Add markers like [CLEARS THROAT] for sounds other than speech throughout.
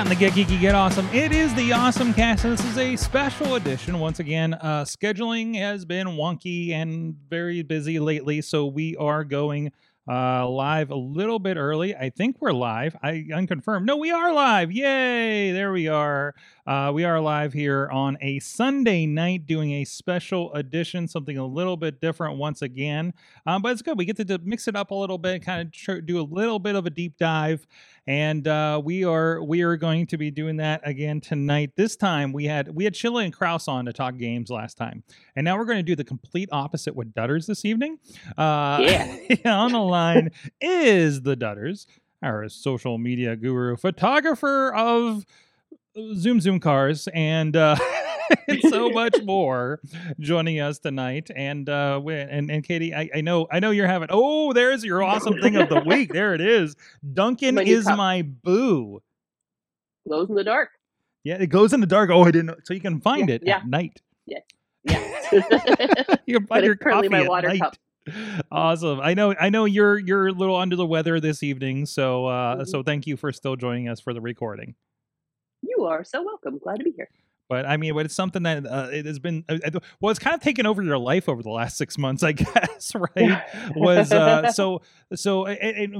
Time to get geeky, get awesome. It is the Awesome Cast, and this is a special edition. Once again, uh, scheduling has been wonky and very busy lately, so we are going uh, live a little bit early. I think we're live. I unconfirmed. No, we are live. Yay! There we are. Uh, we are live here on a Sunday night doing a special edition, something a little bit different once again. Um, but it's good. We get to, to mix it up a little bit, kind of tr- do a little bit of a deep dive, and uh, we are we are going to be doing that again tonight. This time we had we had Chilla and Kraus on to talk games last time, and now we're going to do the complete opposite with Dutters this evening. Uh, Yeah. [LAUGHS] on the line is the Dutters, our social media guru, photographer of Zoom Zoom cars, and uh, [LAUGHS] [LAUGHS] and so much more joining us tonight. And uh, and and Katie, I, I know I know you're having. Oh, there's your awesome thing of the [LAUGHS] week. There it is. Duncan is cup. my boo. Glows in the dark. Yeah, it goes in the dark. Oh, I didn't. So you can find Yeah, it yeah. at night. Yeah. [LAUGHS] Yeah. you can find your coffee my at water night. cup. Awesome. I know. I know you're you're a little under the weather this evening. So uh, Mhm. so thank you for still joining us for the recording. you are so welcome. Glad to be here. But I mean, but it's something that uh, it has been. Uh, well, it's kind of taken over your life over the last six months, I [LAUGHS] guess. Right? [LAUGHS] Was uh, so so.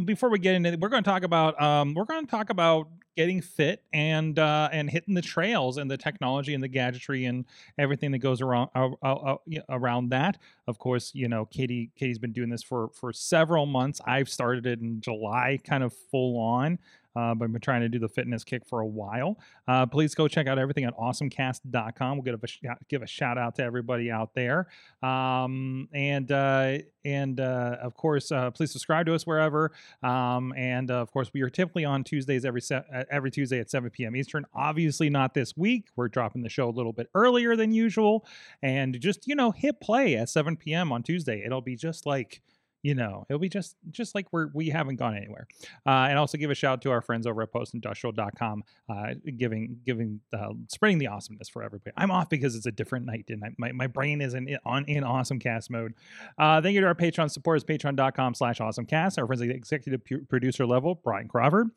Before we get into it, we're going to talk about um, we're going to talk about getting fit and uh, and hitting the trails and the technology and the gadgetry and everything that goes around uh, uh, uh, around that. Of course, you know, Katie Katie's been doing this for for several months. I've started it in July, kind of full on. Uh, but I've been trying to do the fitness kick for a while. Uh, please go check out everything at awesomecast.com. We'll give a, give a shout out to everybody out there. Um, and uh, and uh, of course, uh, please subscribe to us wherever. Um, and uh, of course, we are typically on Tuesdays every se- every Tuesday at 7 p.m. Eastern. Obviously, not this week. We're dropping the show a little bit earlier than usual. And just you know, hit play at 7 p.m. on Tuesday. It'll be just like you know, it'll be just just like we're we haven't gone anywhere. Uh, and also give a shout out to our friends over at postindustrial.com, uh, giving giving uh, spreading the awesomeness for everybody. I'm off because it's a different night, and I, my my brain is in on in awesome cast mode. Uh, thank you to our Patreon supporters, patreon.com slash awesomecast. Our friends at the executive producer level, Brian Crawford,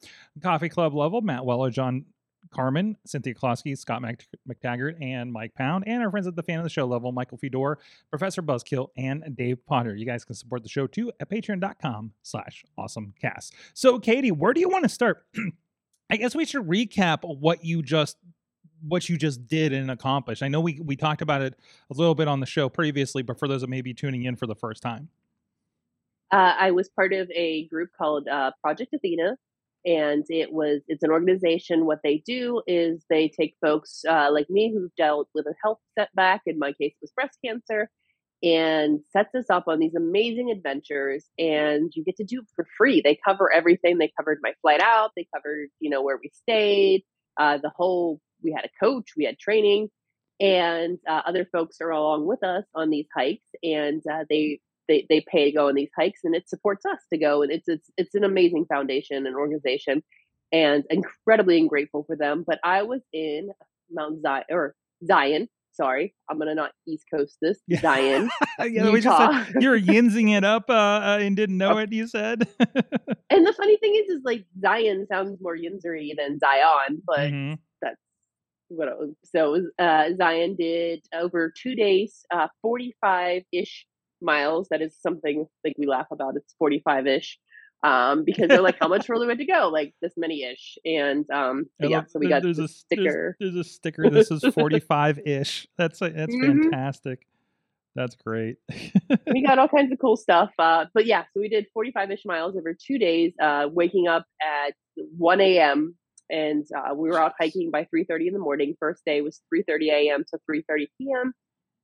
Coffee Club level, Matt Weller, John Carmen, Cynthia Klosky, Scott Mc- McTaggart, and Mike Pound, and our friends at the fan of the show level, Michael Fedor, Professor Buzzkill, and Dave Potter. You guys can support the show too at patreon.com slash awesomecast. So, Katie, where do you want to start? [CLEARS THROAT] I guess we should recap what you just what you just did and accomplished. I know we we talked about it a little bit on the show previously, but for those that may be tuning in for the first time. Uh, I was part of a group called uh, Project Athena, and it was it's an organization. What they do is they take folks uh, like me who've dealt with a health setback. In my case, was breast cancer, and sets us up on these amazing adventures. And you get to do it for free. They cover everything. They covered my flight out. They covered you know where we stayed. Uh, the whole we had a coach. We had training. And uh, other folks are along with us on these hikes, and uh, they they they pay to go on these hikes and it supports us to go and it's it's it's an amazing foundation and organization and incredibly grateful for them but i was in mount zion or zion sorry i'm gonna not east coast this [LAUGHS] Yeah. zion yeah, Utah. said you're yinsing it up uh, uh, and didn't know it. You said. [LAUGHS] and the funny thing is is like zion sounds more yinzery than zion but Mhm. that's what it was. so uh, zion did over two days uh, 45-ish miles that is something like we laugh about it's 45-ish um, because they're like how much further would to go like this many-ish and um yeah so we got there's the a sticker There's, there's a [LAUGHS] sticker. This is 45 ish. That's a, that's Mhm. fantastic. That's great. we got all kinds of cool stuff uh, but yeah so we did 45-ish miles over two days uh, waking up at 1 a.m and uh, we were out hiking by 3.30 in the morning first day was 3.30 a.m to 3.30 p.m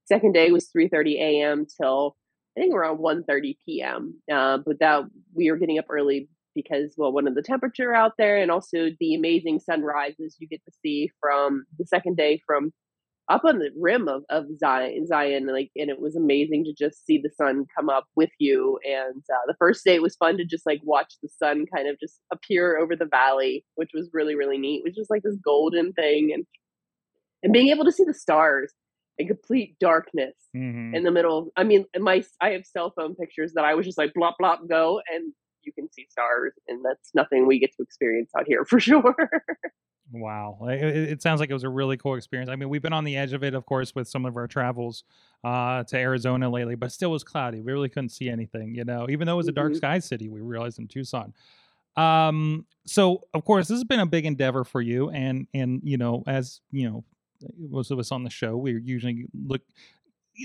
second day was 3.30 a.m till i think we're around 1.30 p.m uh, but that we were getting up early because well one of the temperature out there and also the amazing sunrises you get to see from the second day from up on the rim of, of Zion, Zion, like, and it was amazing to just see the sun come up with you. And uh, the first day it was fun to just like watch the sun kind of just appear over the valley, which was really really neat. It was just like this golden thing, and and being able to see the stars in complete darkness mm-hmm. in the middle. I mean, my I have cell phone pictures that I was just like blop blop go, and you can see stars, and that's nothing we get to experience out here [LAUGHS] for sure. Wow, it, it, sounds like it was a really cool experience. I mean, we've been on the edge of it, of course, with some of our travels uh, to Arizona lately, but still was cloudy. We really couldn't see anything, you know. Even though it was a dark mm-hmm. sky city, we realized in Tucson. Um, so of course, this has been a big endeavor for you, and and you know, as you know, most of us on the show, we are usually look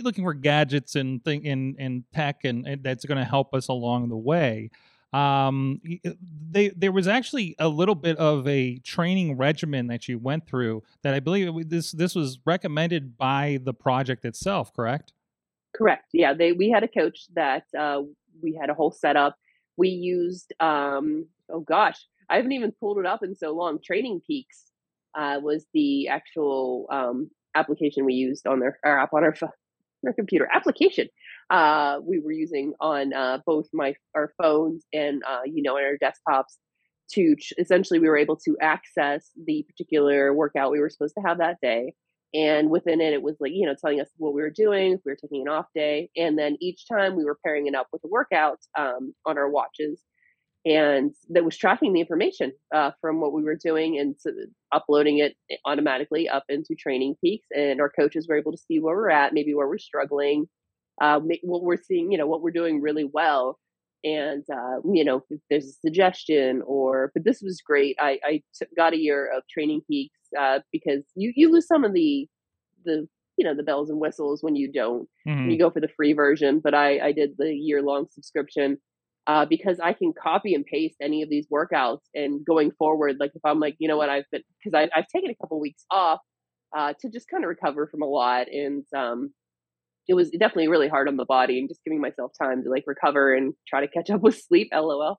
looking for gadgets and thing and and tech, and, and that's going to help us along the way um, uh, they there was actually a little bit of a training regimen that you went through that I believe this this was recommended by the project itself, correct? Correct. Yeah, they we had a coach that uh, we had a whole setup. We used um, oh gosh, I haven't even pulled it up in so long. Training Peaks uh, was the actual um, application we used on their our app on our our computer application uh, we were using on uh, both my our phones and uh, you know on our desktops to ch- essentially we were able to access the particular workout we were supposed to have that day and within it it was like you know telling us what we were doing if we were taking an off day and then each time we were pairing it up with a workout um, on our watches and that was tracking the information uh, from what we were doing and so uploading it automatically up into training peaks and our coaches were able to see where we're at maybe where we're struggling uh, what we're seeing, you know, what we're doing really well. And, uh, you know, if there's a suggestion or, but this was great. I, I got a year of training peaks uh, because you, you lose some of the, the, you know, the bells and whistles when you don't, mm-hmm. you go for the free version. But I, I did the year long subscription uh, because I can copy and paste any of these workouts and going forward, like if I'm like, you know what, I've been, because I've taken a couple weeks off uh, to just kind of recover from a lot. And, um, it was definitely really hard on the body and just giving myself time to like recover and try to catch up [LAUGHS] with sleep lol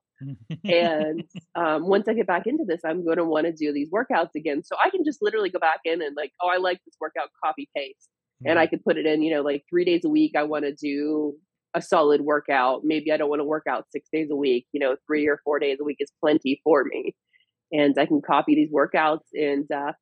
and [LAUGHS] um, once i get back into this i'm going to want to do these workouts again so i can just literally go back in and like oh i like this workout copy paste mm-hmm. and i could put it in you know like three days a week i want to do a solid workout maybe i don't want to work out six days a week you know three or four days a week is plenty for me. And i can copy these workouts and uh,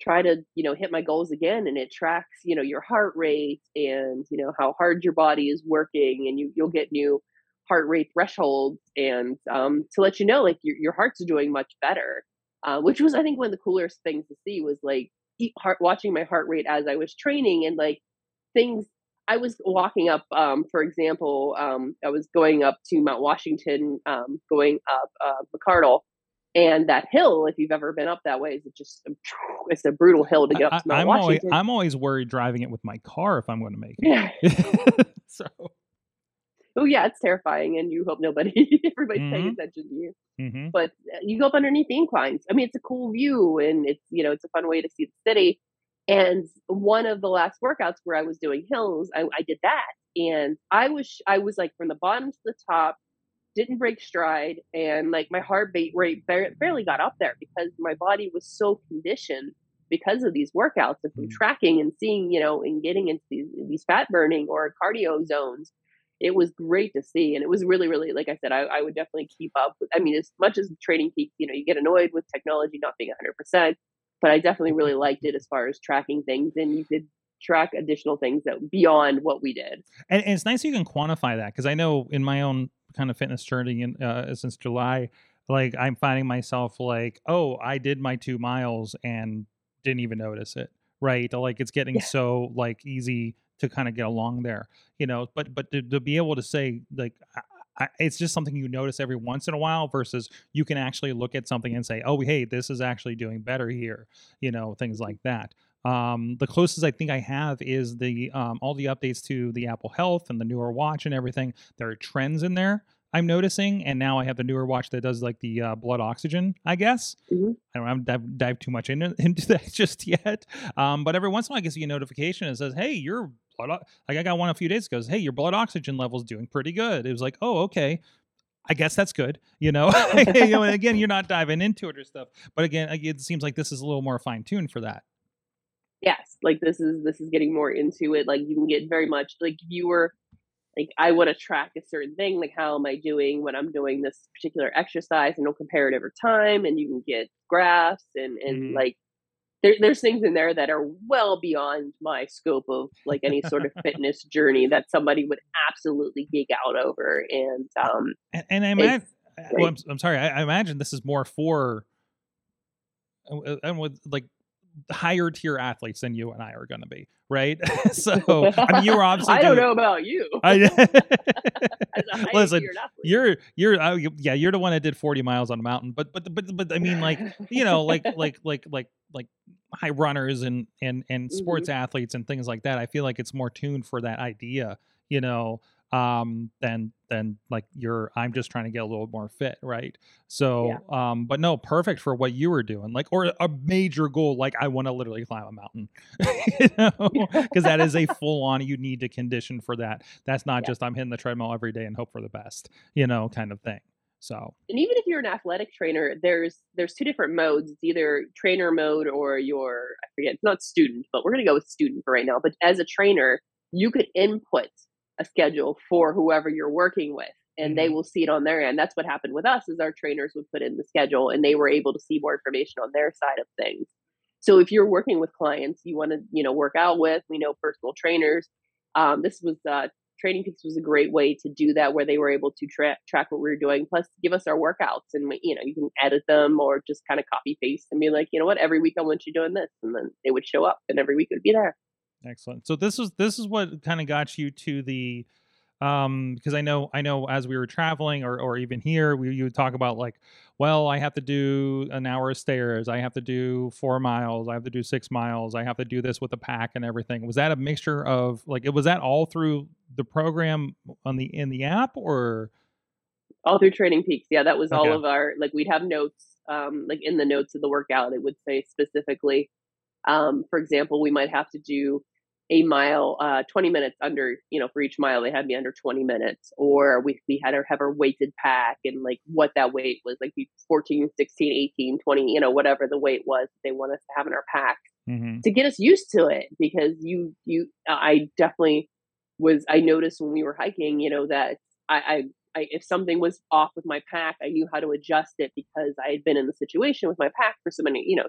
try to you know hit my goals again and it tracks you know your heart rate and you know how hard your body is working and you you'll get new heart rate thresholds. And um, to let you know like your, your heart's doing much better uh, which was i think one of the coolest things to see was like heart, watching my heart rate as i was training and like things i was walking up um, for example um, i was going up to mount washington um, going up uh, McArdle and that hill, if you've ever been up that way, is just [SNIFFS] it's a brutal hill to get up to Mount I'm Washington. Always, I'm always worried driving it with my car if I'm going to make it. Yeah. [LAUGHS] so. Oh yeah, it's terrifying, and you hope nobody, [LAUGHS] everybody's mm-hmm. paying attention to you. Mm-hmm. But uh, you go up underneath the inclines. I mean, it's a cool view, and it's you know it's a fun way to see the city. And one of the last workouts where I was doing hills, I, I did that, and I was I was like from the bottom to the top, didn't break stride and like my heart rate rate barely got up there because my body was so conditioned because of these workouts and from mm. tracking and seeing you know and getting into these, these fat burning or cardio zones it was great to see and it was really really like i said i, I would definitely keep up with, i mean as much as training peaks you know you get annoyed with technology not being 100% but i definitely really liked it as far as tracking things and you could track additional things that beyond what we did and, and it's nice you can quantify that because i know in my own kind of fitness journey in, uh, since July, like I'm finding myself like, oh, I did my two miles and didn't even notice it. Right. Like it's getting yeah. so like easy to kind of get along there, you know, but, but to, to be able to say like, I, it's just something you notice every once in a while versus you can actually look at something and say, oh, hey, this is actually doing better here, you know, things like that. Um, the closest I think I have is the um, all the updates to the Apple Health and the newer watch and everything. There are trends in there I'm noticing, and now I have the newer watch that does like the uh, blood oxygen. I guess mm-hmm. I don't have dive, dive too much into, [LAUGHS] into that just yet. Um, but every once in a while, I get a notification that says, "Hey, your blood." O-. Like I got one a few days ago. Says, "Hey, your blood oxygen level is doing pretty good." It was like, "Oh, okay." I guess that's good, you know. [LAUGHS] [LAUGHS] you know, and again, you're not diving into it or stuff, but again, it seems like this is a little more fine tuned for that. Yes, like this is this is getting more into it. Like you can get very much like if you were like I want to track a certain thing, like how am I doing when I'm doing this particular exercise, and you'll compare it over time, and you can get graphs and and mm-hmm. like there, there's things in there that are well beyond my scope of like any sort of [LAUGHS] fitness journey that somebody would absolutely geek out over, and um and, and I imagine. Well, I'm, I'm sorry. I, I imagine this is more for uh, and with like higher tier athletes than you and I are going to be, right? [LAUGHS] so [LAUGHS] I mean, you were obviously. I don't know about you. [LAUGHS] I, listen, you're you're uh, yeah, you're the one that did 40 miles on a mountain, but but but but I mean, like you know, like like like like like high runners and and and sports mm-hmm. athletes and things like that. I feel like it's more tuned for that idea, you know, um then than like you're i'm just trying to get a little more fit right? So yeah. um but no perfect for what you were doing like or a major goal like i want to literally climb a mountain [LAUGHS] you know? [LAUGHS] Because that is a full on you need to condition for that. That's not yeah. just i'm hitting the treadmill every day and hope for the best you know kind of thing so. And even if you're an athletic trainer there's there's two different modes. It's either trainer mode or your i forget it's not student but we're going to go with student for right now but as a trainer you could input a schedule for whoever you're working with and they mm-hmm. will see it on their end. That's what happened with us is our trainers would put in the schedule and they were able to see more information on their side of things. So if you're working with clients you want to you know work out with we know personal trainers um, this was uh, training peaks was a great way to do that where they were able to tra- track what we were doing plus give us our workouts and we, you know you can edit them or just kind of copy paste and be like you know what? Every week i want you doing this and then they would show up and every week it would be there Excellent. So this is this is what kind of got you to the um because I know I know as we were traveling or or even here we you would talk about like well I have to do an hour of stairs. I have to do 4 miles. I have to do 6 miles. I have to do this with a pack and everything. Was that a mixture of like it was that all through the program on the in the app or? All through training peaks. Yeah that was okay. all of our like we'd have notes um like in the notes of the workout it would say specifically um for example we might have to do a mile, uh, 20 minutes under, you know, for each mile, they had me under 20 minutes. Or we, we had to have our weighted pack and like what that weight was, like 14, 16, 18, 20, you know, whatever the weight was they want us to have in our pack mm-hmm. to get us used to it. Because you, you, I definitely was, I noticed when we were hiking, you know, that I, I I, if something was off with my pack, I knew how to adjust it because I had been in the situation with my pack for so many, you know,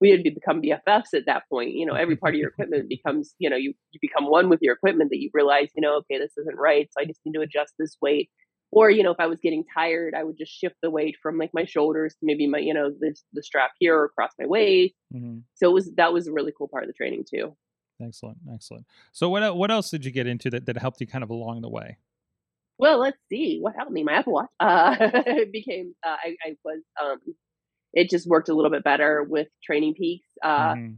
we had to become BFFs at that point. You know, every part of your equipment [LAUGHS] becomes, you know, you, you become one with your equipment that you realize, you know, okay, this isn't right. So I just need to adjust this weight. Or, you know, if I was getting tired, I would just shift the weight from like my shoulders to maybe my, you know, the, the strap here or across my waist. Mm-hmm. So it was, that was a really cool part of the training too. Excellent. Excellent. So what, what else did you get into that, that helped you kind of along the way? Well, let's see what helped me. My Apple Watch uh, [LAUGHS] became. Uh, I, I was um, it just worked a little bit better with Training Peaks. Uh, mm-hmm.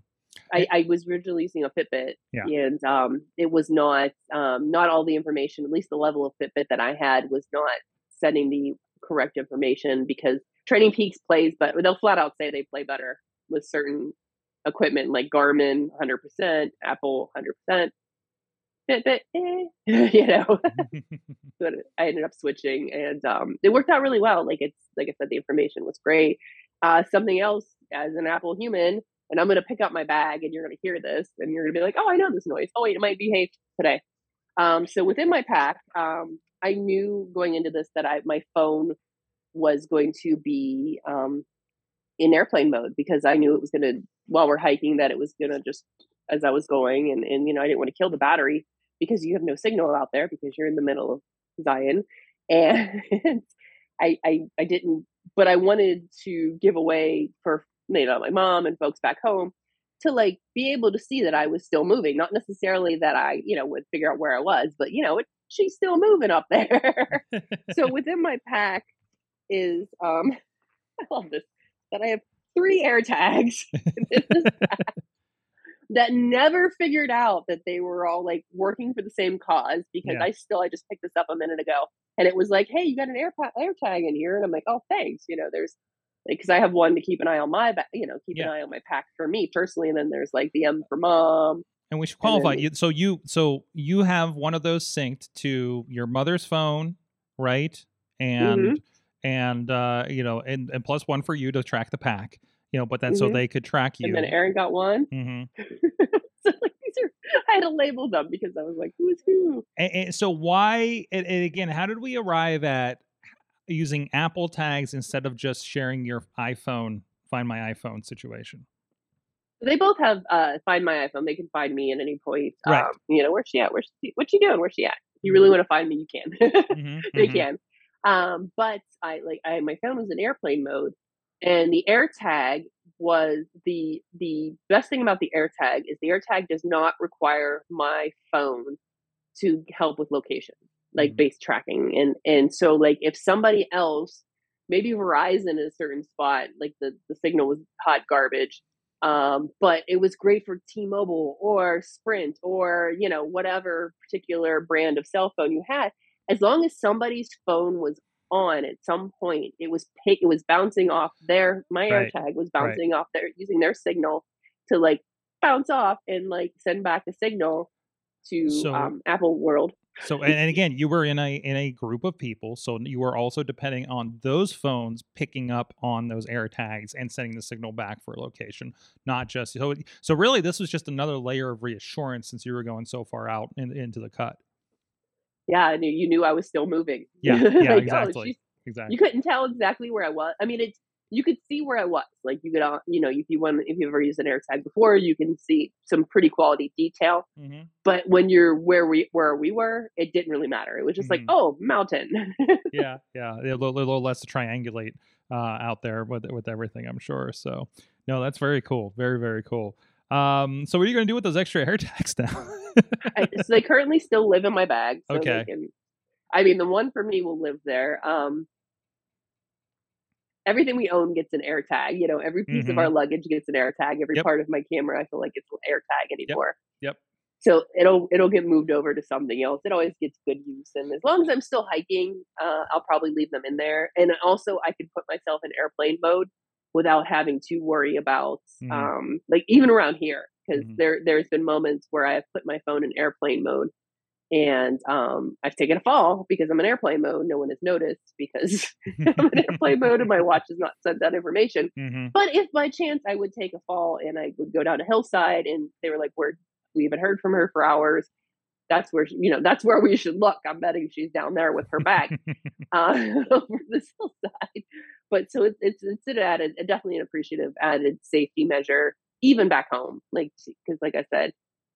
I, I, was originally using a Fitbit, yeah. and um, it was not um, not all the information. At least the level of Fitbit that I had was not sending the correct information because Training Peaks plays, but they'll flat out say they play better with certain equipment like Garmin, 100%, Apple, 100%. Fitbit, eh, [LAUGHS] you know. [LAUGHS] [LAUGHS] but I ended up switching, and um, it worked out really well. Like it's like I said, the information was great uh, something else as an Apple human, and I'm going to pick up my bag and you're going to hear this and you're going to be like, oh, I know this noise. Oh, wait, it might behave today. Um, so within my pack, um, I knew going into this that I my phone was going to be um, in airplane mode because I knew it was going to while we're hiking that it was going to just as I was going and and you know I didn't want to kill the battery because you have no signal out there because you're in the middle of Zion [LAUGHS] and I, I I didn't but I wanted to give away for you know my mom and folks back home to like be able to see that I was still moving, not necessarily that I you know would figure out where I was, but you know it, she's still moving up [LAUGHS] there. so [LAUGHS] within my pack is um [LAUGHS] I love this that I have three air tags that never figured out that they were all like working for the same cause because yeah. I still I just picked this up a minute ago and it was like, hey, you got an air air tag in here, and I'm like, oh, thanks. You know, there's because like, I have one to keep an eye on my back, you know, keep yeah. an eye on my pack for me personally, and then there's like the M for mom. And we should qualify you. So you so you have one of those synced to your mother's phone, right? and Mhm. and uh, you know, and, and plus one for you to track the pack, you know, but then so Mhm. they could track you. And then Aaron got one. hmm [LAUGHS] so like these are, I had to label them because I was like, who's who? And, and so why? And, and again, how did we arrive at using Apple tags instead of just sharing your iPhone, Find My iPhone situation? They both have uh, find my iPhone. They can find me at any point. Right. Um, you know, where's she at? Where's she, what's she doing? Where's she at? If you really want to find me, you can. hmm [LAUGHS] they can. Um, but I like I my phone was in airplane mode, and the AirTag was the the best thing about the AirTag is the AirTag does not require my phone to help with location, like Mhm. base tracking, and and so like if somebody else, maybe Verizon at a certain spot, like the the signal was hot garbage. Um, but it was great for T-Mobile or Sprint or you know whatever particular brand of cell phone you had as long as somebody's phone was on at some point, it was pick, it was bouncing off their my Right. AirTag was Right. bouncing off their using their signal to like bounce off and like send back a signal to So- um, Apple World. So and, again, you were in a in a group of people, so you were also depending on those phones picking up on those air tags and sending the signal back for location, not just so. So really, this was just another layer of reassurance since you were going so far out in, into the cut. Yeah, I knew you knew I was still moving. Yeah, [LAUGHS] yeah, Like, oh, exactly, she's- exactly. you couldn't tell exactly where I was. I mean, it's you could see where I was. Like you could, uh, you know, if you want, if you've ever used an AirTag before, you can see some pretty quality detail. hmm But when you're where we where we were, it didn't really matter. It was just Mhm. like, oh, mountain. Yeah, [LAUGHS] yeah, a little, little less to triangulate uh, out there with with everything, I'm sure. So, no, that's very cool, very very cool. Um, so what are you going to do with those extra air [LAUGHS] tags now? I, so they currently still live in my bag. So Okay. Can, I mean, the one for me will live there. Um, everything we own gets an air tag. You know, every piece of our luggage gets an air tag. Every Yep. part of my camera, I feel like it's an air tag anymore. Yep. So it'll it'll get moved over to something else. It always gets good use, and as long as I'm still hiking, uh, I'll probably leave them in there. And also, I can put myself in airplane mode without having to worry about Mhm. um, like even around here because Mhm. there there's been moments where I've put my phone in airplane mode and um, I've taken a fall because I'm in airplane mode. No one has noticed because [LAUGHS] I'm in [LAUGHS] airplane mode and my watch has not sent that information. hmm But if by chance I would take a fall and I would go down a hillside and they were like, "We're we haven't heard from her for hours," that's where she- you know that's where we should look. I'm betting she's down there with her bag [LAUGHS] uh, [LAUGHS] over this [LAUGHS] hillside. But so it's it's it's an added, definitely an appreciative added safety measure, even back home. Like because like I said,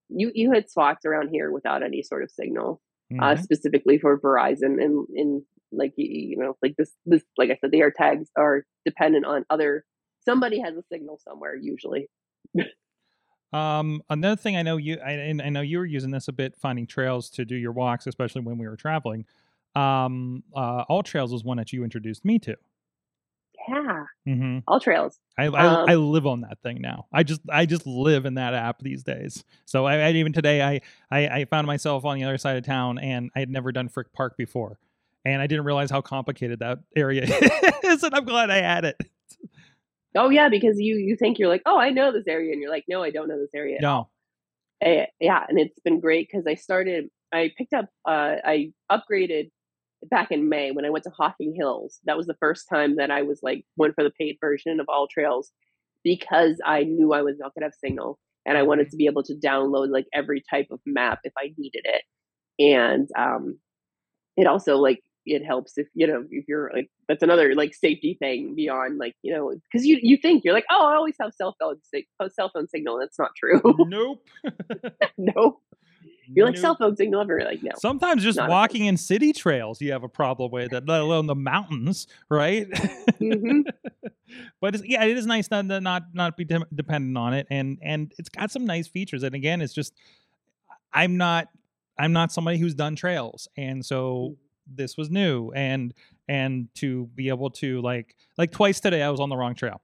you you hit spots around here without any sort of signal, uh, Mhm. specifically for Verizon and and like you, know like this this like I said, the air tags are dependent on other. Somebody has a signal somewhere usually. Um, another thing I know you, I, and I know you were using this a bit, finding trails to do your walks, especially when we were traveling. Um, uh, All Trails was one that you introduced me to. Yeah, hmm all trails. I, I, Um, I live on that thing now. I just I just live in that app these days. So I, I even today I, I I found myself on the other side of town and I had never done Frick Park before, and I didn't realize how complicated that area [LAUGHS] is, and I'm glad I had it. Oh yeah, because you you think you're like, oh, I know this area, and you're like, no, I don't know this area. No, Eh, yeah, and it's been great because I started. I picked up. Uh, I upgraded back in May when I went to Hocking Hills. That was the first time that I was like went for the paid version of All Trails because I knew I was not gonna have signal, and I wanted to be able to download like every type of map if I needed it. And um, it also like it helps if you know if you're like that's another like safety thing beyond like you know because you you think you're like oh I always have cell phone sig- cell phone signal. That's not true. nope. [LAUGHS] nope You're like Nope. cell phone signal ever. Like, no. Sometimes just Not a thing. walking in city trails, you have a problem with it, let alone the mountains, right? Mhm. [LAUGHS] but it's, yeah, it is nice not to not not be de- dependent on it, and and it's got some nice features. And again, it's just I'm not I'm not somebody who's done trails, and so this was new, and and to be able to like like twice today, I was on the wrong trail.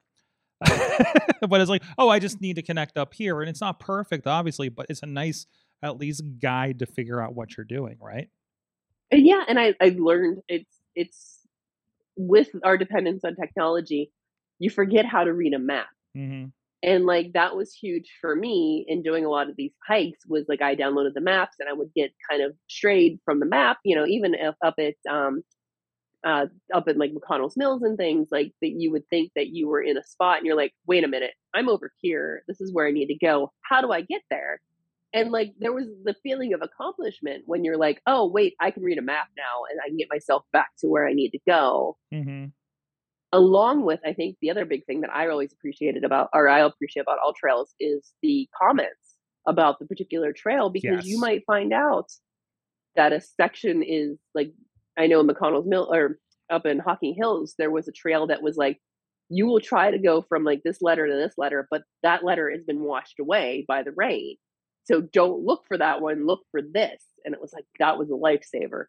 [LAUGHS] but it's like, oh, I just need to connect up here, and it's not perfect, obviously, but it's a nice at least guide to figure out what you're doing, right? And yeah, and I I learned it's it's with our dependence on technology, you forget how to read a map. Mm-hmm. And like that was huge for me in doing a lot of these hikes was like I downloaded the maps and I would get kind of strayed from the map, you know, even if up at um uh, up in like McConnell's Mills and things like that you would think that you were in a spot and you're like, wait a minute, I'm over here. This is where I need to go. How do I get there? And like there was the feeling of accomplishment when you're like, oh wait, I can read a map now and I can get myself back to where I need to go. Mm-hmm. Along with, I think the other big thing that I always appreciated about, or I appreciate about all trails is the comments about the particular trail because you might find out that a section is like I know in McConnell's Mill or up in Hocking Hills there was a trail that was like you will try to go from like this letter to this letter, but that letter has been washed away by the rain. So don't look for that one, look for this. And it was like that was a lifesaver.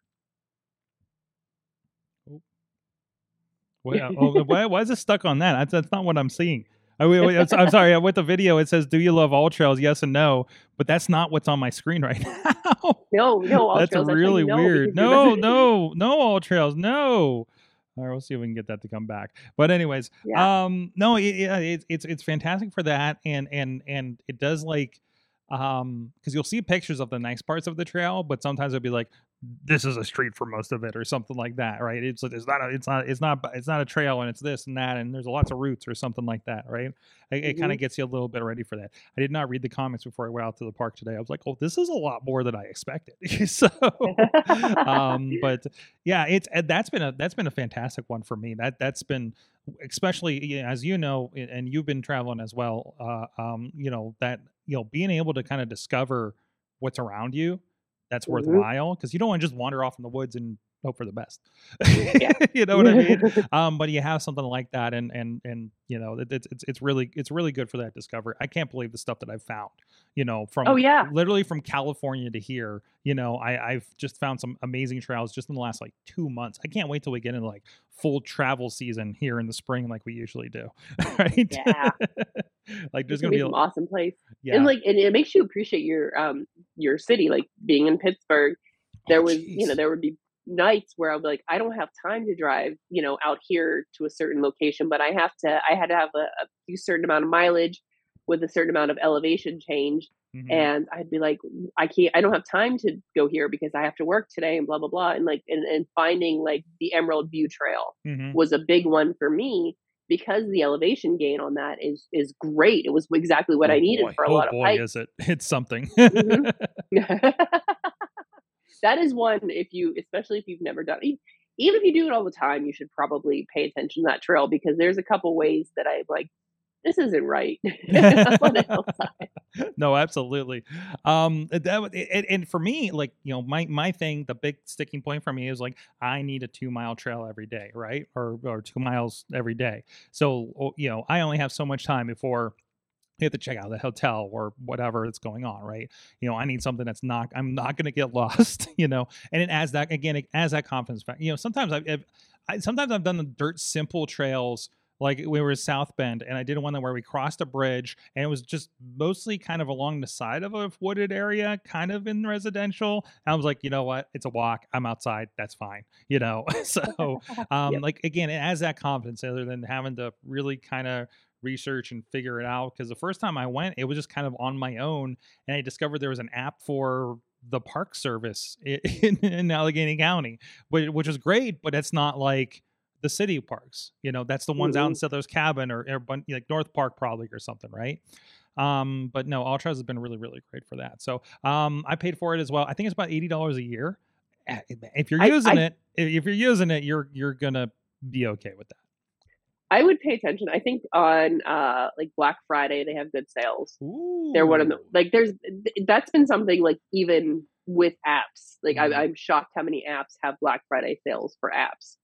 Why, oh, why, why is it stuck on that? That's, that's not what I'm seeing. I, wait, wait, I'm I'm sorry. With the video, it says, "Do you love all trails?" Yes and no, but that's not what's on my screen right [LAUGHS] now. No, no, all that's trails, really no, weird. No, no, no, all trails. No. All right, we'll see if we can get that to come back. But anyways, Yeah. um, no, it, it, it's it's it's fantastic for that, and and and it does like, um, because you'll see pictures of the nice parts of the trail, but sometimes it'll be like, this is a street for most of it, or something like that, right? It's it's not a, it's not it's not it's not a trail, and it's this and that, and there's lots of routes or something like that, right? It, it kind of gets you a little bit ready for that. I did not read the comments before I went out to the park today. I was like, oh, this is a lot more than I expected. [LAUGHS] so um [LAUGHS] but yeah it's that's been a that's been a fantastic one for me that that's been especially as you know and you've been traveling as well uh um you know that you know being able to kind of discover what's around you that's Mhm. worthwhile because you don't want to just wander off in the woods and hope for the best Yeah. [LAUGHS] you know what i mean [LAUGHS] um but you have something like that and and and you know it, it's it's it's really it's really good for that discovery i can't believe the stuff that i've found you know from oh yeah. literally from California to here, you know, I, I've just found some amazing trails just in the last like two months. I can't wait till we get into like full travel season here in the spring, like we usually do. [LAUGHS] right? Yeah. like there's gonna be be, some a, awesome place. yeah. And like and it makes you appreciate your um your city, like being in Pittsburgh. There Oh, was you know, there would be nights where I'd be like, I don't have time to drive, you know, out here to a certain location, but I have to I had to have a, a certain amount of mileage with a certain amount of elevation change. Mhm. And I'd be like, I can't I don't have time to go here because I have to work today and blah blah blah. And like and, and finding like the Emerald View Trail Mhm. was a big one for me because the elevation gain on that is is great. It was exactly what Oh, I needed boy. for a oh lot of boy, hikes. is it? [LAUGHS] It's something. Mhm. [LAUGHS] [LAUGHS] that is one if you especially if you've never done even if you do it all the time, you should probably pay attention to that trail because there's a couple ways that I'm like, this isn't right. [LAUGHS] [LAUGHS] on the hillside. no, absolutely. Um, that and, and for me, like you know, my my thing, the big sticking point for me is like I need a two mile trail every day, right, or or two miles every day. So you know, I only have so much time before I have to check out the hotel or whatever that's going on, right? You know, I need something that's not. I'm not going to get [LAUGHS] lost, you know, and it adds that again, it adds that confidence. Back. You know, sometimes I've, I've I, sometimes I've done the dirt simple trails like we were in South Bend and I did one where we crossed a bridge and it was just mostly kind of along the side of a wooded area, kind of in residential. And I was like, you know what? It's a walk. I'm outside. That's fine. You know, [LAUGHS] so [LAUGHS] um, Yep. like again, it adds that confidence other than having to really kind of research and figure it out. Because the first time I went, it was just kind of on my own, and I discovered there was an app for the park service [LAUGHS] in, in Allegheny County, which, which was great, but it's not like the city parks. You know, that's the ones out in Mhm. Settlers Cabin or, or like North Park probably or something, right? Um, but no, All Trails has been really, really great for that. So um, I paid for it as well. I think it's about eighty dollars a year. Eh, If you're I- using I- it, if you're using it, you're you're gonna be okay with that. I would pay attention. I think on uh like Black Friday they have good sales. They're one of the like there's that's been something like even with apps. Like Mhm. I, I'm shocked how many apps have Black Friday sales for apps.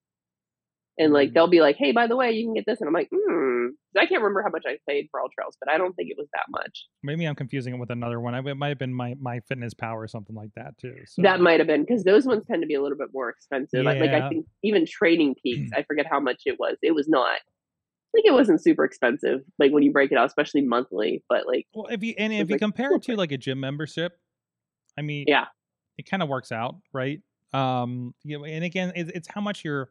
And like they'll be like, "Hey, by the way, you can get this," and I'm like, "Hmm." I can't remember how much I paid for All Trails, but I don't think it was that much. Maybe I'm confusing it with another one. I, it might have been my my Fitness Pal or something like that too. So That might have been because those ones tend to be a little bit more expensive. Like, like I think even Training Peaks, [CLEARS THROAT] I forget how much it was. It was not. I think it wasn't super expensive. Like when you break it out, especially monthly. But like, well, if you and if you like, compare it to like a gym membership, I mean, yeah, it kind of works out, right? Um, you know, and again, it's, it's how much you're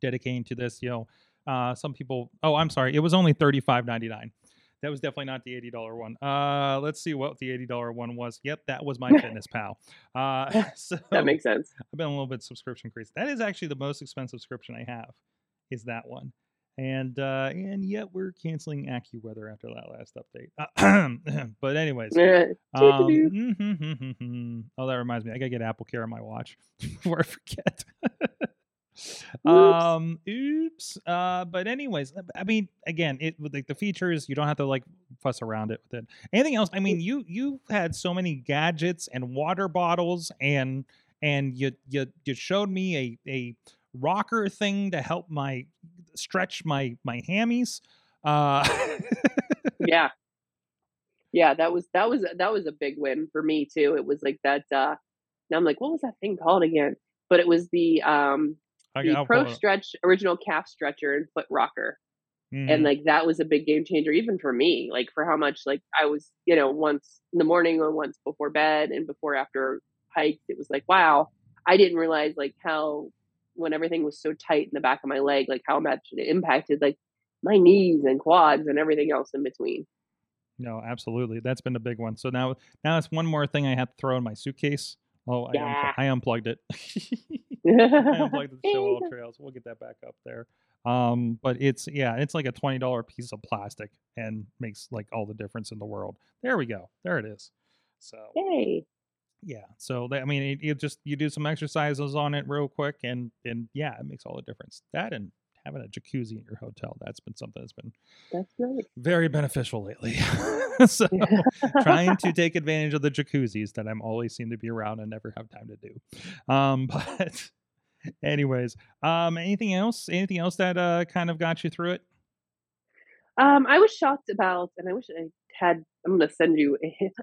dedicating to this. You know, uh, some people. Oh, I'm sorry, it was only thirty five ninety nine. that was definitely not the eighty dollar one. Uh, let's see what the eighty dollar one was. Yep, that was my Fitness [LAUGHS] Pal. Uh, [LAUGHS] so that makes sense. I've been a little bit subscription crazy. That is actually the most expensive subscription I have. Is that one? And uh, and yet we're canceling AccuWeather after that last update. [CLEARS THROAT] but anyways, um, oh that reminds me, I gotta get Apple Care on my watch [LAUGHS] before I forget. [LAUGHS] um oops uh but anyways i mean again it like the features you don't have to like fuss around it with it. Anything else? I mean you you had so many gadgets and water bottles and and you you you showed me a a rocker thing to help my stretch my my hammies uh [LAUGHS] yeah. Yeah that was that was that was a big win for me too. It was like that uh now i'm like what was that thing called again? But it was the um the I'll Pro Stretch original calf stretcher and foot rocker. Mm-hmm. And like that was a big game changer even for me, like for how much like I was, you know, once in the morning or once before bed and before after hikes, it was like, wow, I didn't realize like how when everything was so tight in the back of my leg, like how much it impacted like my knees and quads and everything else in between. No, absolutely. That's been a big one. So now now it's one more thing I have to throw in my suitcase. Oh, I, yeah. I unplugged it. [LAUGHS] [LAUGHS] I unplugged the show all [LAUGHS] trails. We'll get that back up there. Um, but it's yeah, it's like a twenty dollar piece of plastic and makes like all the difference in the world. There we go. There it is. So yay. Yeah. So I mean, it, it just you do some exercises on it real quick, and and yeah, it makes all the difference. That and having a jacuzzi in your hotel. That's been something that's been that's right. very beneficial lately. [LAUGHS] so [LAUGHS] trying to take advantage of the jacuzzis that I'm always seem to be around and never have time to do. Um, [LAUGHS] but anyways, um, anything else? Anything else that uh, kind of got you through it? Um, I was shocked about, and I wish I had. I'm going to send you.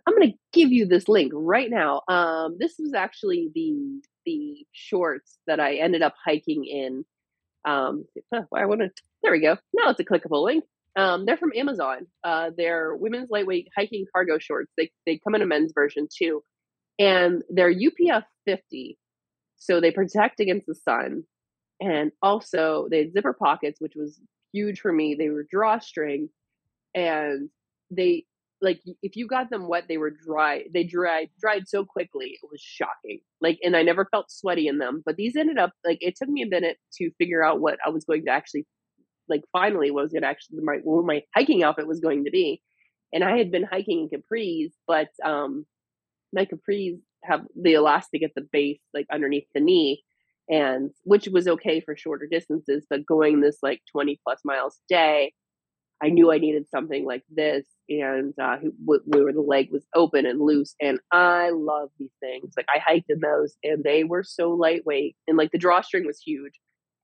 I'm going to give you this link right now. Um, this was actually the the shorts that I ended up hiking in um, I want to. There we go. Now it's a clickable link. Um, they're from Amazon. Uh, they're women's lightweight hiking cargo shorts. They they come in a men's version too, and they're UPF 50, so they protect against the sun, and also they had zipper pockets, which was huge for me. They were drawstring, and they like if you got them wet they were dry they dried dried so quickly it was shocking like and i never felt sweaty in them but these ended up like it took me a minute to figure out what i was going to actually like finally what was going to actually my what my hiking outfit was going to be and i had been hiking in capris but um my capris have the elastic at the base like underneath the knee and which was okay for shorter distances but going this like 20 plus miles a day I knew I needed something like this, and uh, where the leg was open and loose. And I love these things. Like I hiked in those, and they were so lightweight, and like the drawstring was huge,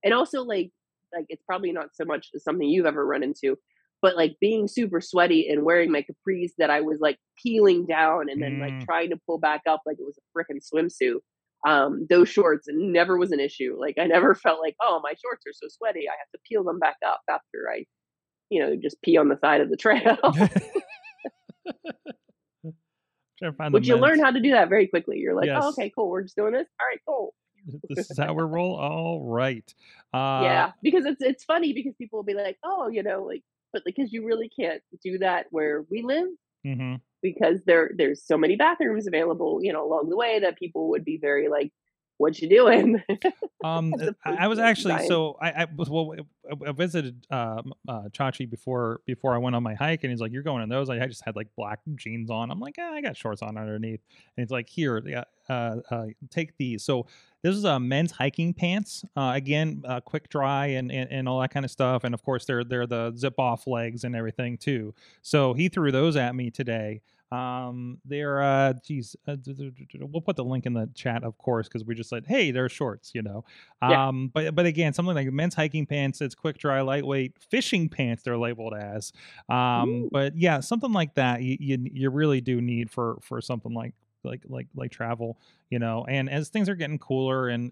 and also like like it's probably not so much something you've ever run into, but like being super sweaty and wearing my capris that I was like peeling down and then mm. like trying to pull back up like it was a freaking swimsuit. Um, those shorts never was an issue. Like I never [LAUGHS] felt like, oh, my shorts are so sweaty, I have to peel them back up after I you know, just pee on the side of the trail. [LAUGHS] [LAUGHS] Which you learn how to do that very quickly. You're like, oh, yes. oh, okay, cool. We're just doing this. All right, cool. this is how we roll. All right. Uh, yeah, because it's it's funny because people will be like, oh, you know, like, but because you really can't do that where we live. Mm-hmm. Because there there's so many bathrooms available, you know, along the way that people would be very like, what you doing? [LAUGHS] um, I, was actually so I, I was well. I visited uh, uh, Chachi before before I went on my hike, and he's like, "You're going in those?" I just had like black jeans on. I'm like, eh, "I got shorts on underneath," and he's like, "Here, yeah, uh, uh, take these." So this is a uh, men's hiking pants. Uh, again, uh, quick dry and, and and all that kind of stuff, and of course they're they're the zip off legs and everything too. So he threw those at me today. Um, they're uh, geez, uh, we'll put the link in the chat, of course, because we just said, hey, they're shorts, you know. Yeah. Um, but but again, something like men's hiking pants, it's quick dry, lightweight fishing pants. They're labeled as. Um, Ooh. but yeah, something like that, you, you you really do need for for something like like like like travel, you know. And as things are getting cooler and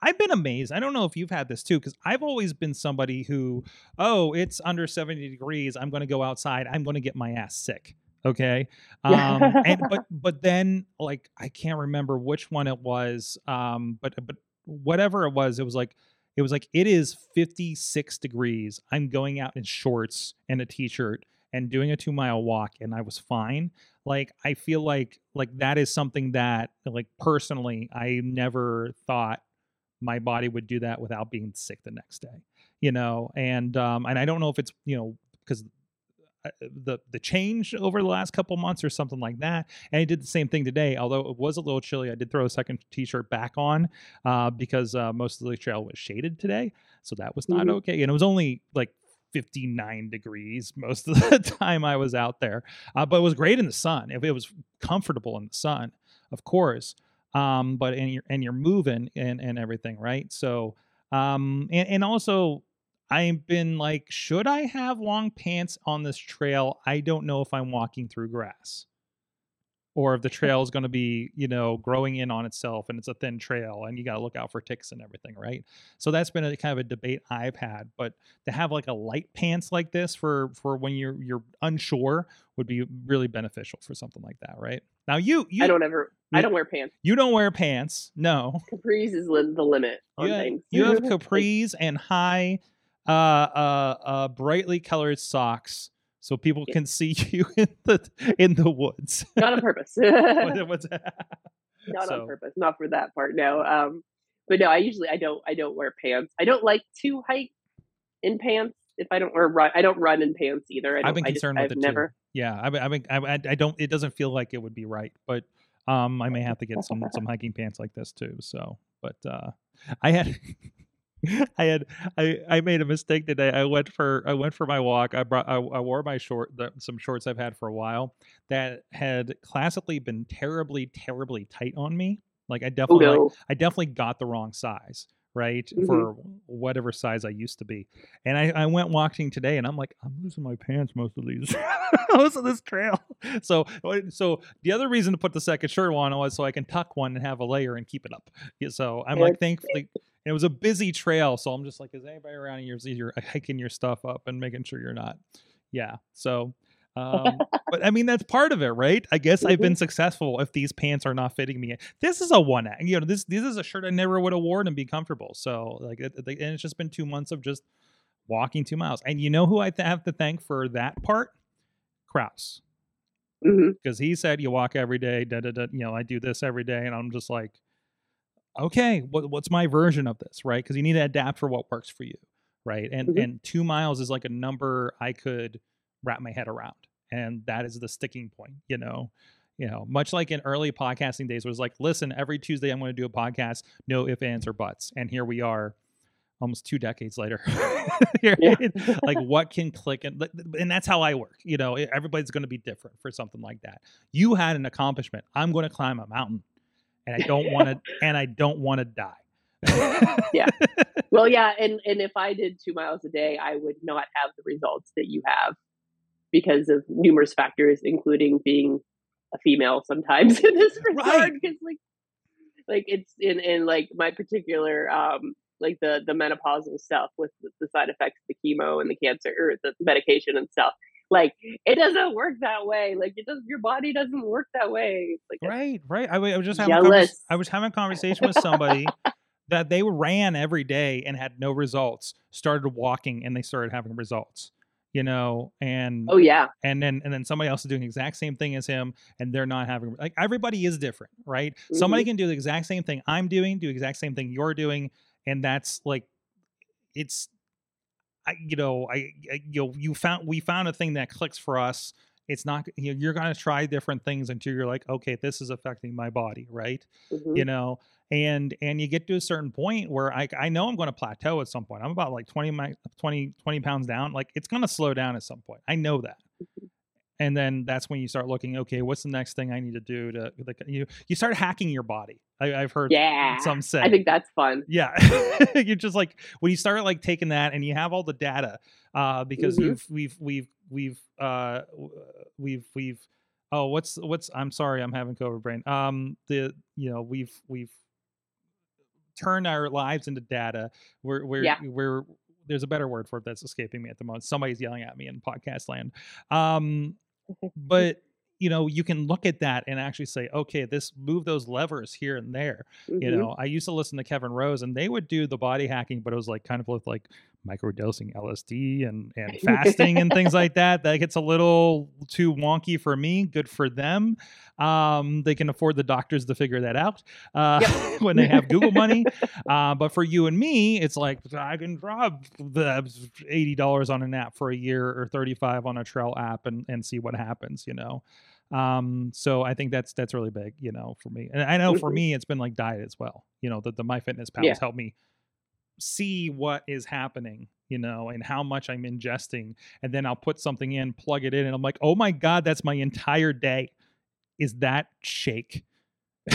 I've been amazed. I don't know if you've had this too, because I've always been somebody who, oh, it's under 70 degrees. I'm going to go outside. I'm going to get my ass sick okay [LAUGHS] um and but but then like i can't remember which one it was um but but whatever it was it was like it was like it is 56 degrees i'm going out in shorts and a t-shirt and doing a two mile walk and I was fine. Like I feel like like that is something that like personally I never thought my body would do that without being sick the next day. You know, and um and I don't know if it's you know because the the change over the last couple months or something like that. And I did the same thing today, although it was a little chilly. I did throw a second t-shirt back on uh, because uh, most of the trail was shaded today, so that was not Mhm. okay. And it was only like 59 degrees most of the [LAUGHS] time I was out there, uh, but it was great in the sun. If it was comfortable in the sun, of course. Um, but and you're and you're moving and and everything, right? So um, and and also I've been like, should I have long pants on this trail? I don't know if I'm walking through grass or if the trail is going to be, you know, growing in on itself and it's a thin trail and you got to look out for ticks and everything, right? So that's been a kind of a debate I've had, but to have like a light pants like this for for when you're you're unsure would be really beneficial for something like that, right? Now you you I don't ever. I don't wear pants. you don't wear pants, no. Capris is the limit on You have, things. you have [LAUGHS] capris and high uh uh uh brightly colored socks so people Yeah. can see [LAUGHS] you in the in the woods. not on purpose. [LAUGHS] What- [LAUGHS] what's that? not So- on purpose. Not for that part. No. Um, but no, I usually I don't I don't wear pants. I don't like to hike in pants. If I don't wear run, I don't run in pants either. I don't, I've been I just- concerned I've with it never. too. Yeah, I've, been- I've been, I, I I don't. It doesn't feel like it would be right, but um, I may have to get some some hiking pants like this too. So, but uh, I had. [LAUGHS] I had I, I made a mistake today. I went for I went for my walk. I brought I, I wore my short the, some shorts I've had for a while that had classically been terribly terribly tight on me. Like I Oh definitely like, no. I definitely got the wrong size, right? Mhm. For whatever size I used to be. And I, I went walking today and I'm like, I'm losing my pants most of these [LAUGHS] most of this trail. [LAUGHS] So so the other reason to put the second shirt on was so I can tuck one and have a layer and keep it up. So I'm like Yes. Thankfully it was a busy trail. So I'm just like, is anybody around here you're [LAUGHS] hiking your stuff up and making sure you're not? Yeah. So um, [LAUGHS] but I mean that's part of it, right? I guess I've been successful if these pants are not fitting me. This is a one act, you know. This this is a shirt I never would have worn and be comfortable. So like, it, it- and it's just been two months of just walking two miles. And you know who I th- have to thank for that part? Kraus, hmm because he said you walk every day. Da, da, da, you know, I do this every day, and I'm just like, okay, what, what's my version of this, right? Because you need to adapt for what works for you, right? And Mhm. and two miles is like a number I could wrap my head around, and that is the sticking point, you know. You know, much like in early podcasting days, was like, listen, every Tuesday I'm going to do a podcast, no ifs, ands, or buts, and here we are, almost two decades later. [LAUGHS] Like, what can click, and and that's how I work. You know, everybody's going to be different for something like that. You had an accomplishment. I'm going to climb a mountain, and I don't want to, and I don't want to die. [LAUGHS] Yeah. Well, yeah, and and if I did two miles a day, I would not have the results that you have because of numerous factors, including being a female sometimes [LAUGHS] in this regard. Right. Because like, like it's in in like my particular um like the the menopausal stuff with the, the side effects of the chemo and the cancer or the medication and stuff. Like it doesn't work that way. Like it does. Your body doesn't work that way. Like Right, right. I, I was just having a convers- I was having a conversation with somebody [LAUGHS] that they ran every day and had no results. Started walking and they started having results. You know, and oh yeah, and then and then somebody else is doing the exact same thing as him and they're not having like everybody is different, right? Somebody mm-hmm. can do the exact same thing I'm doing, do the exact same thing you're doing, and that's like it's I, you know, I, I you know, you found we found a thing that clicks for us. It's not you know, you're going to try different things until you're like, okay, this is affecting my body, right? Mhm. You know, and and you get to a certain point where I I know I'm going to plateau at some point. I'm about like 20 my 20 20 pounds down. Like it's going to slow down at some point. I know that. And then that's when you start looking. Okay, what's the next thing I need to do to like you? You start hacking your body. I, I've heard yeah. some say. I think that's fun. Yeah, [LAUGHS] you're just like when you start like taking that and you have all the data, uh, because Mhm. you've we've we've we've uh we've we've oh what's what's I'm sorry I'm having COVID brain. Um, the you know we've we've turned our lives into data. We're we're Yeah. we're there's a better word for it that's escaping me at the moment. Somebody's yelling at me in podcast land. Um, [LAUGHS] but you know you can look at that and actually say okay this move those levers here and there you Mhm. know i used to listen to kevin rose and they would do the body hacking but it was like kind of with like microdosing LSD and and [LAUGHS] fasting and things like that. That gets a little too wonky for me. Good for them. Um, they can afford the doctors to figure that out uh, yep. [LAUGHS] when they have Google money. [LAUGHS] Uh, but for you and me, it's like I can drop the eighty dollars on an app for a year or thirty five on a Trail app and and see what happens. You know. Um, so I think that's that's really big, you know, for me. And I know for mm-hmm. me, it's been like diet as well. You know, the the MyFitnessPal yeah. helped me see what is happening you know and how much i'm ingesting and then i'll put something in plug it in and i'm like oh my god that's my entire day. Is that shake? [LAUGHS]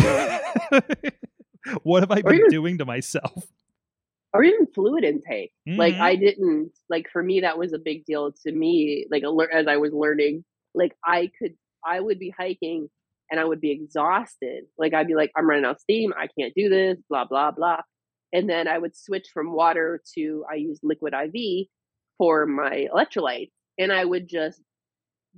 What have i been even, doing to myself? or even fluid intake. Mm-hmm. like i didn't like for me that was a big deal to me like as i was learning like i could i would be hiking and i would be exhausted. Like i'd be like i'm running out of steam i can't do this blah blah blah and then I would switch from water to I use liquid IV for my electrolytes, and I would just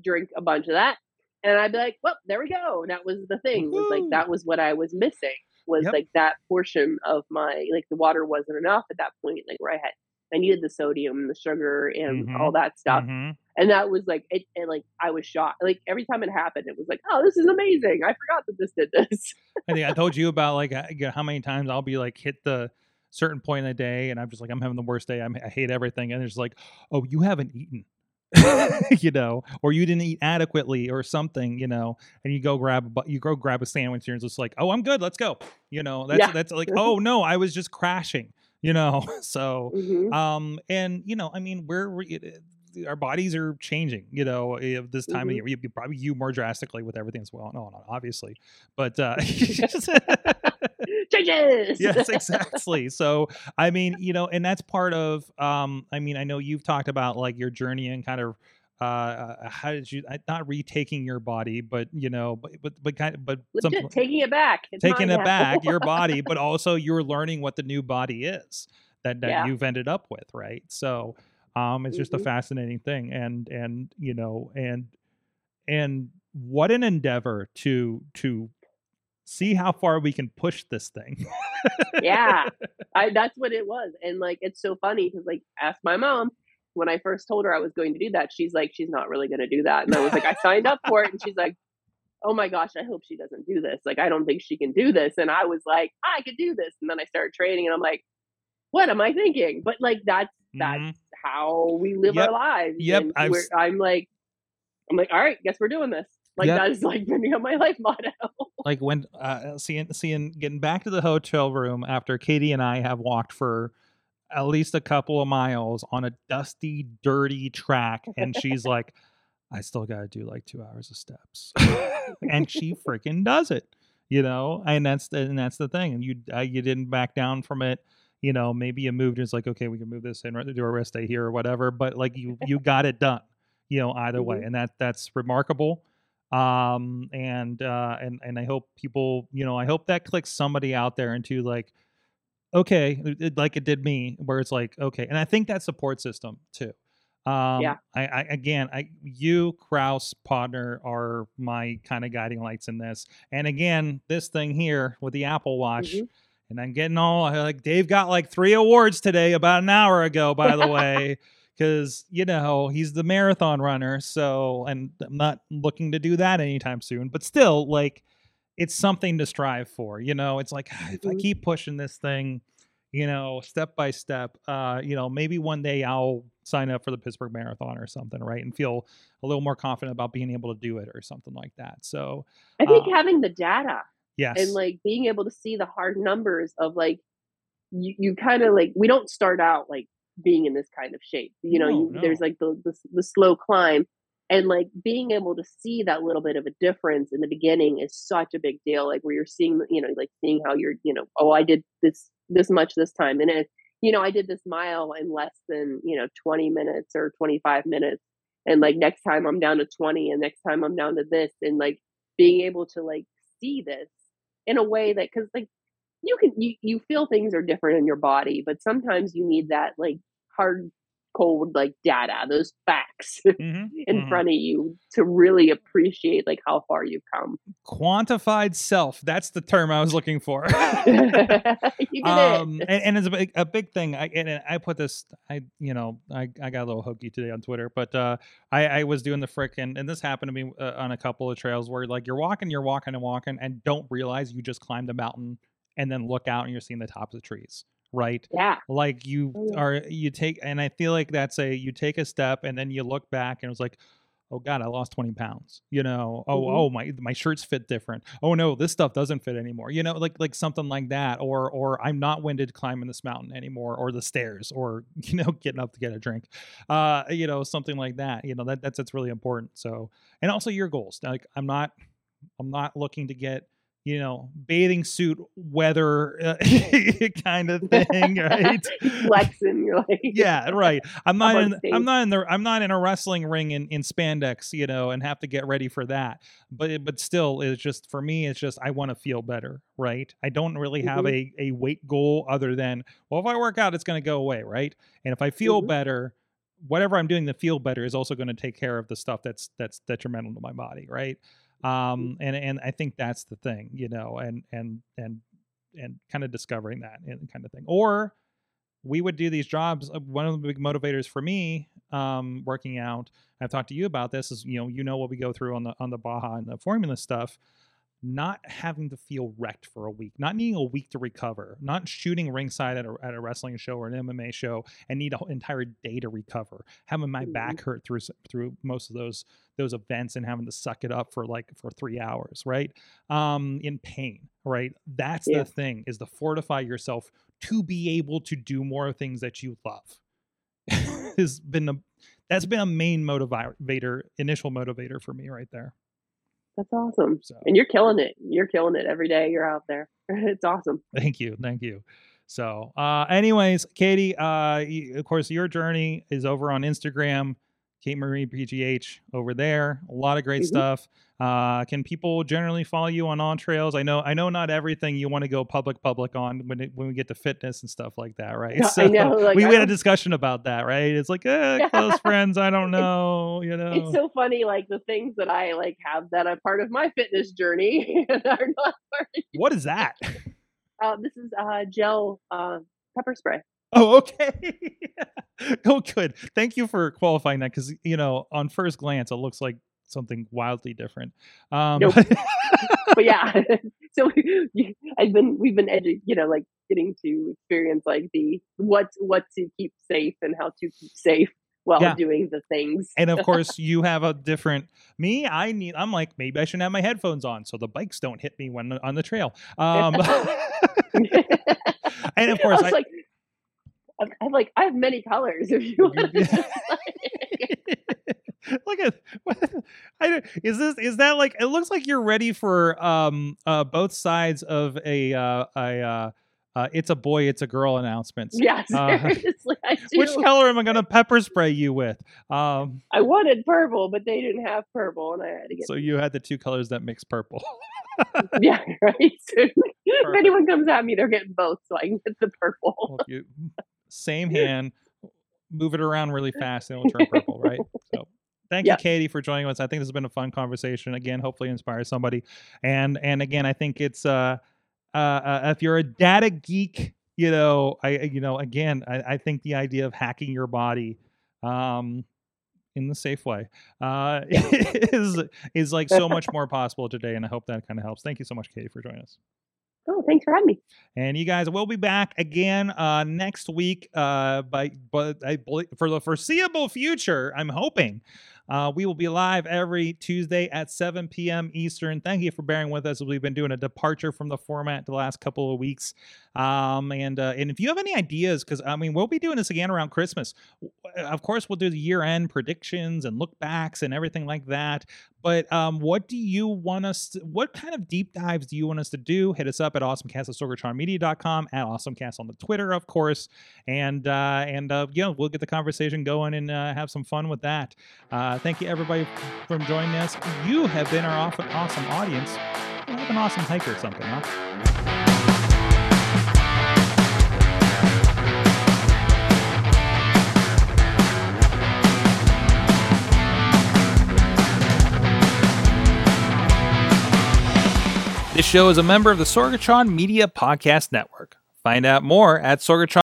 drink a bunch of that, and I'd be like, "Well, there we go." And that was the thing. Was like that was what I was missing. Was yep. like that portion of my like the water wasn't enough at that point. Like where I had I needed the sodium, the sugar, and mm-hmm. all that stuff. Mm-hmm. And that was like it, it, Like I was shocked. Like every time it happened, it was like, "Oh, this is amazing! I forgot that this did this." I think I told you about like how many times I'll be like hit the certain point in the day and I'm just like, I'm having the worst day. I'm, i hate everything. And it's like, oh, you haven't eaten. [LAUGHS] you know, or you didn't eat adequately or something, you know, and you go grab you go grab a sandwich and it's just like, oh, I'm good, let's go. You know, that's yeah. that's like, [LAUGHS] oh no, I was just crashing, you know. [LAUGHS] So, mm-hmm. um, and you know, I mean, we're our bodies are changing, you know, this time mm-hmm. of year. You, probably you more drastically with everything as well. No, no, obviously, but uh, [LAUGHS] [LAUGHS] changes. yes, exactly. So, I mean, you know, and that's part of. Um, I mean, I know you've talked about like your journey and kind of uh, uh how did you not retaking your body but you know but but, but kind of but some, taking it back it's taking it back your body but [LAUGHS] also you're learning what the new body is that, that yeah. you've ended up with right so um it's mm-hmm. just a mm-hmm. fascinating thing and and you know and and what an endeavor to to see how far we can push this thing. yeah, I, that's what it [LAUGHS] was. And like, it's so funny because like, ask my mom when I first told her I was going to do that. She's like, she's not really going to do that. And I was like, I signed up for it. And she's like, oh my gosh, I hope she doesn't do this. Like, I don't think she can do this. And I was like, I could do this. And then I started training and I'm like, what am I thinking? But like, that's, that's mm-hmm. how we live yep. our lives. Yep. I'm like, I'm like, all right, guess we're doing this. Like yep. that is like been my life [LAUGHS] motto. like when uh, seeing seeing getting back to the hotel room after Katie and I have walked for at least a couple of miles on a dusty, dirty track, and she's [LAUGHS] like, "I still got to do like two hours of steps," and she freaking does it. You know, and that's the, and that's the thing. And you uh, you didn't back down from it. You know, maybe you moved. It's like, okay, we can move this and do a rest day here or whatever. But like you you [LAUGHS] got it done. You know, either mm-hmm. way, and that that's remarkable um and uh and and i hope people you know i hope that clicks somebody out there into like okay it, like it did me where it's like okay and i think that support system too um yeah I, I again i you kraus Podner are my kind of guiding lights in this and again this thing here with the apple watch mm-hmm. and i'm getting all like dave got like three awards today about an hour ago by the way [LAUGHS] because you know he's the marathon runner. So, and I'm not looking to do that anytime soon. But still, like, it's something to strive for. You know, it's like if I mm-hmm. keep pushing this thing, you know, step by step, uh, you know, maybe one day I'll sign up for the Pittsburgh Marathon or something, right? And feel a little more confident about being able to do it or something like that. So, I think uh, having the data, yes, and like being able to see the hard numbers of like you, you kind of like we don't start out like being in this kind of shape. You know, no, you, no. there's like the, the, the slow climb, and like being able to see that little bit of a difference in the beginning is such a big deal. Like where you're seeing, you know, like seeing how you're, you know, oh, I did this this much this time, and it, you know, I did this mile in less than you know 20 minutes or 25 minutes, and like next time I'm down to 20, and next time I'm down to this, and like being able to like see this in a way that because like you can you, you feel things are different in your body but sometimes you need that like hard cold like data, those facts [LAUGHS] Mhm, in mhm. front of you to really appreciate like how far you've come. Quantified self. That's the term I was looking for. [LAUGHS] [LAUGHS] um and, and it's a big, a big thing i and and i put this i you know i i got a little hokey today on twitter but uh i i was doing the frickin' and this happened to me uh, on a couple of trails where like you're walking you're walking and walking and don't realize you just climbed a mountain and then look out and you're seeing the tops of the trees right? Yeah. like you Oh, are you take and i feel like that's a you take a step and then you look back and it was like oh god i lost 20 pounds you know? Oh Mhm. oh my my shirts fit different. Oh no this stuff doesn't fit anymore you know? Like like something like that or or i'm not winded climbing this mountain anymore or the stairs or [LAUGHS] you know getting up to get a drink uh you know something like that you know? That that's that's really important so and also your goals like i'm not i'm not looking to get you know bathing suit weather uh, [LAUGHS] kind of [LAUGHS] thing right? [LAUGHS] Flexing, you're like, yeah right. I'm not in stage. i'm not in the i'm not in a wrestling ring in, in spandex you know and have to get ready for that. But but still it's just for me it's just i want to feel better right? I don't really have a, a weight goal other than well if i work out it's going to go away right? And if i feel Mhm. better whatever i'm doing to feel better is also going to take care of the stuff that's that's detrimental to my body right um and and i think that's the thing you know and and and and kind of discovering that and kind of thing. Or we would do these jobs uh, one of the big motivators for me um working out i've talked to you about this is you know you know what we go through on the on the baja and the formula stuff not having to feel wrecked for a week, not needing a week to recover, not shooting ringside at a, at a wrestling show or an MMA show and need an entire day to recover, having my back hurt through through most of those those events and having to suck it up for like for three hours, right? Um, in pain, right? That's Yeah. the thing is to fortify yourself to be able to do more things that you love. [LAUGHS] has been a that's been a main motivator, initial motivator for me right there. That's awesome. So And you're killing it. You're killing it every day you're out there. [LAUGHS] It's awesome. Thank you, thank you. So, uh, anyways, Katie, uh, of course, your journey is over on Instagram, Kate Marie PGH over there. A lot of great Mhm. stuff. Uh, can people generally follow you on on trails? I know, I know, not everything you want to go public public on when it, when we get to fitness and stuff like that, right? Yeah, I know, like, we, I we had a discussion about that, right? It's like, [LAUGHS] eh, close friends. I don't know, you know. It's so funny, like the things that I like have that are part of my fitness journey [LAUGHS] are not part of what is that? [LAUGHS] uh, this is uh gel uh pepper spray. Oh, okay. [LAUGHS] oh, good. Thank you for qualifying that because you know, on first glance, it looks like something wildly different. Um, Nope. But [LAUGHS] yeah. [LAUGHS] so I've been we've been edu- you know, like getting to experience like the what what to keep safe and how to keep safe while Yeah. doing the things. and of course, you have a different me. I need. I'm like maybe I shouldn't have my headphones on so the bikes don't hit me when on the trail. Um, and of I course, was I, like I'm, I'm like I have many colors if you want to [LAUGHS] Look at what, I, is this is that like it looks like you're ready for um uh both sides of a uh a uh, uh it's a boy it's a girl announcements. Yeah, [LAUGHS] Uh, seriously, I. [LAUGHS] Which color am I gonna pepper spray you with? Um, I wanted purple, but they didn't have purple, and I had to get so you had the two colors that mix purple. yeah, right. If anyone comes at me, they're getting both, so I can get the purple. Well, you same [LAUGHS] hand, move it around really fast, and it'll turn purple, right? [LAUGHS] So thank Yeah. you, Katie, for joining us. I think this has been a fun conversation. Again, hopefully inspire somebody. And and again, I think it's uh uh, uh if you're a data geek, you know, I you know, again, I, I think the idea of hacking your body um in the safe way uh [LAUGHS] is is like so much more possible today and i hope that kind of helps thank you so much katie for joining us Oh, thanks for having me. and you guys will be back again uh, next week. Uh, by but I for the foreseeable future, I'm hoping uh, we will be live every Tuesday at 7 p.m. Eastern. Thank you for bearing with us. As we've been doing a departure from the format the last couple of weeks. Um, and uh, and if you have any ideas, because I mean we'll be doing this again around Christmas. Of course, we'll do the year-end predictions and look backs and everything like that. But um, what do you want us to, what kind of deep dives do you want us to do? Hit us up at awesomecast at awesomecast on the Twitter, of course. And, uh, and uh, know, we'll get the conversation going and uh, have some fun with that. Uh, thank you, everybody, for joining us. You have been our awesome, awesome audience. Well, have an awesome hike or something, huh? This show is a member of the Sorgatron Media Podcast Network. Find out more at sorgatron.media.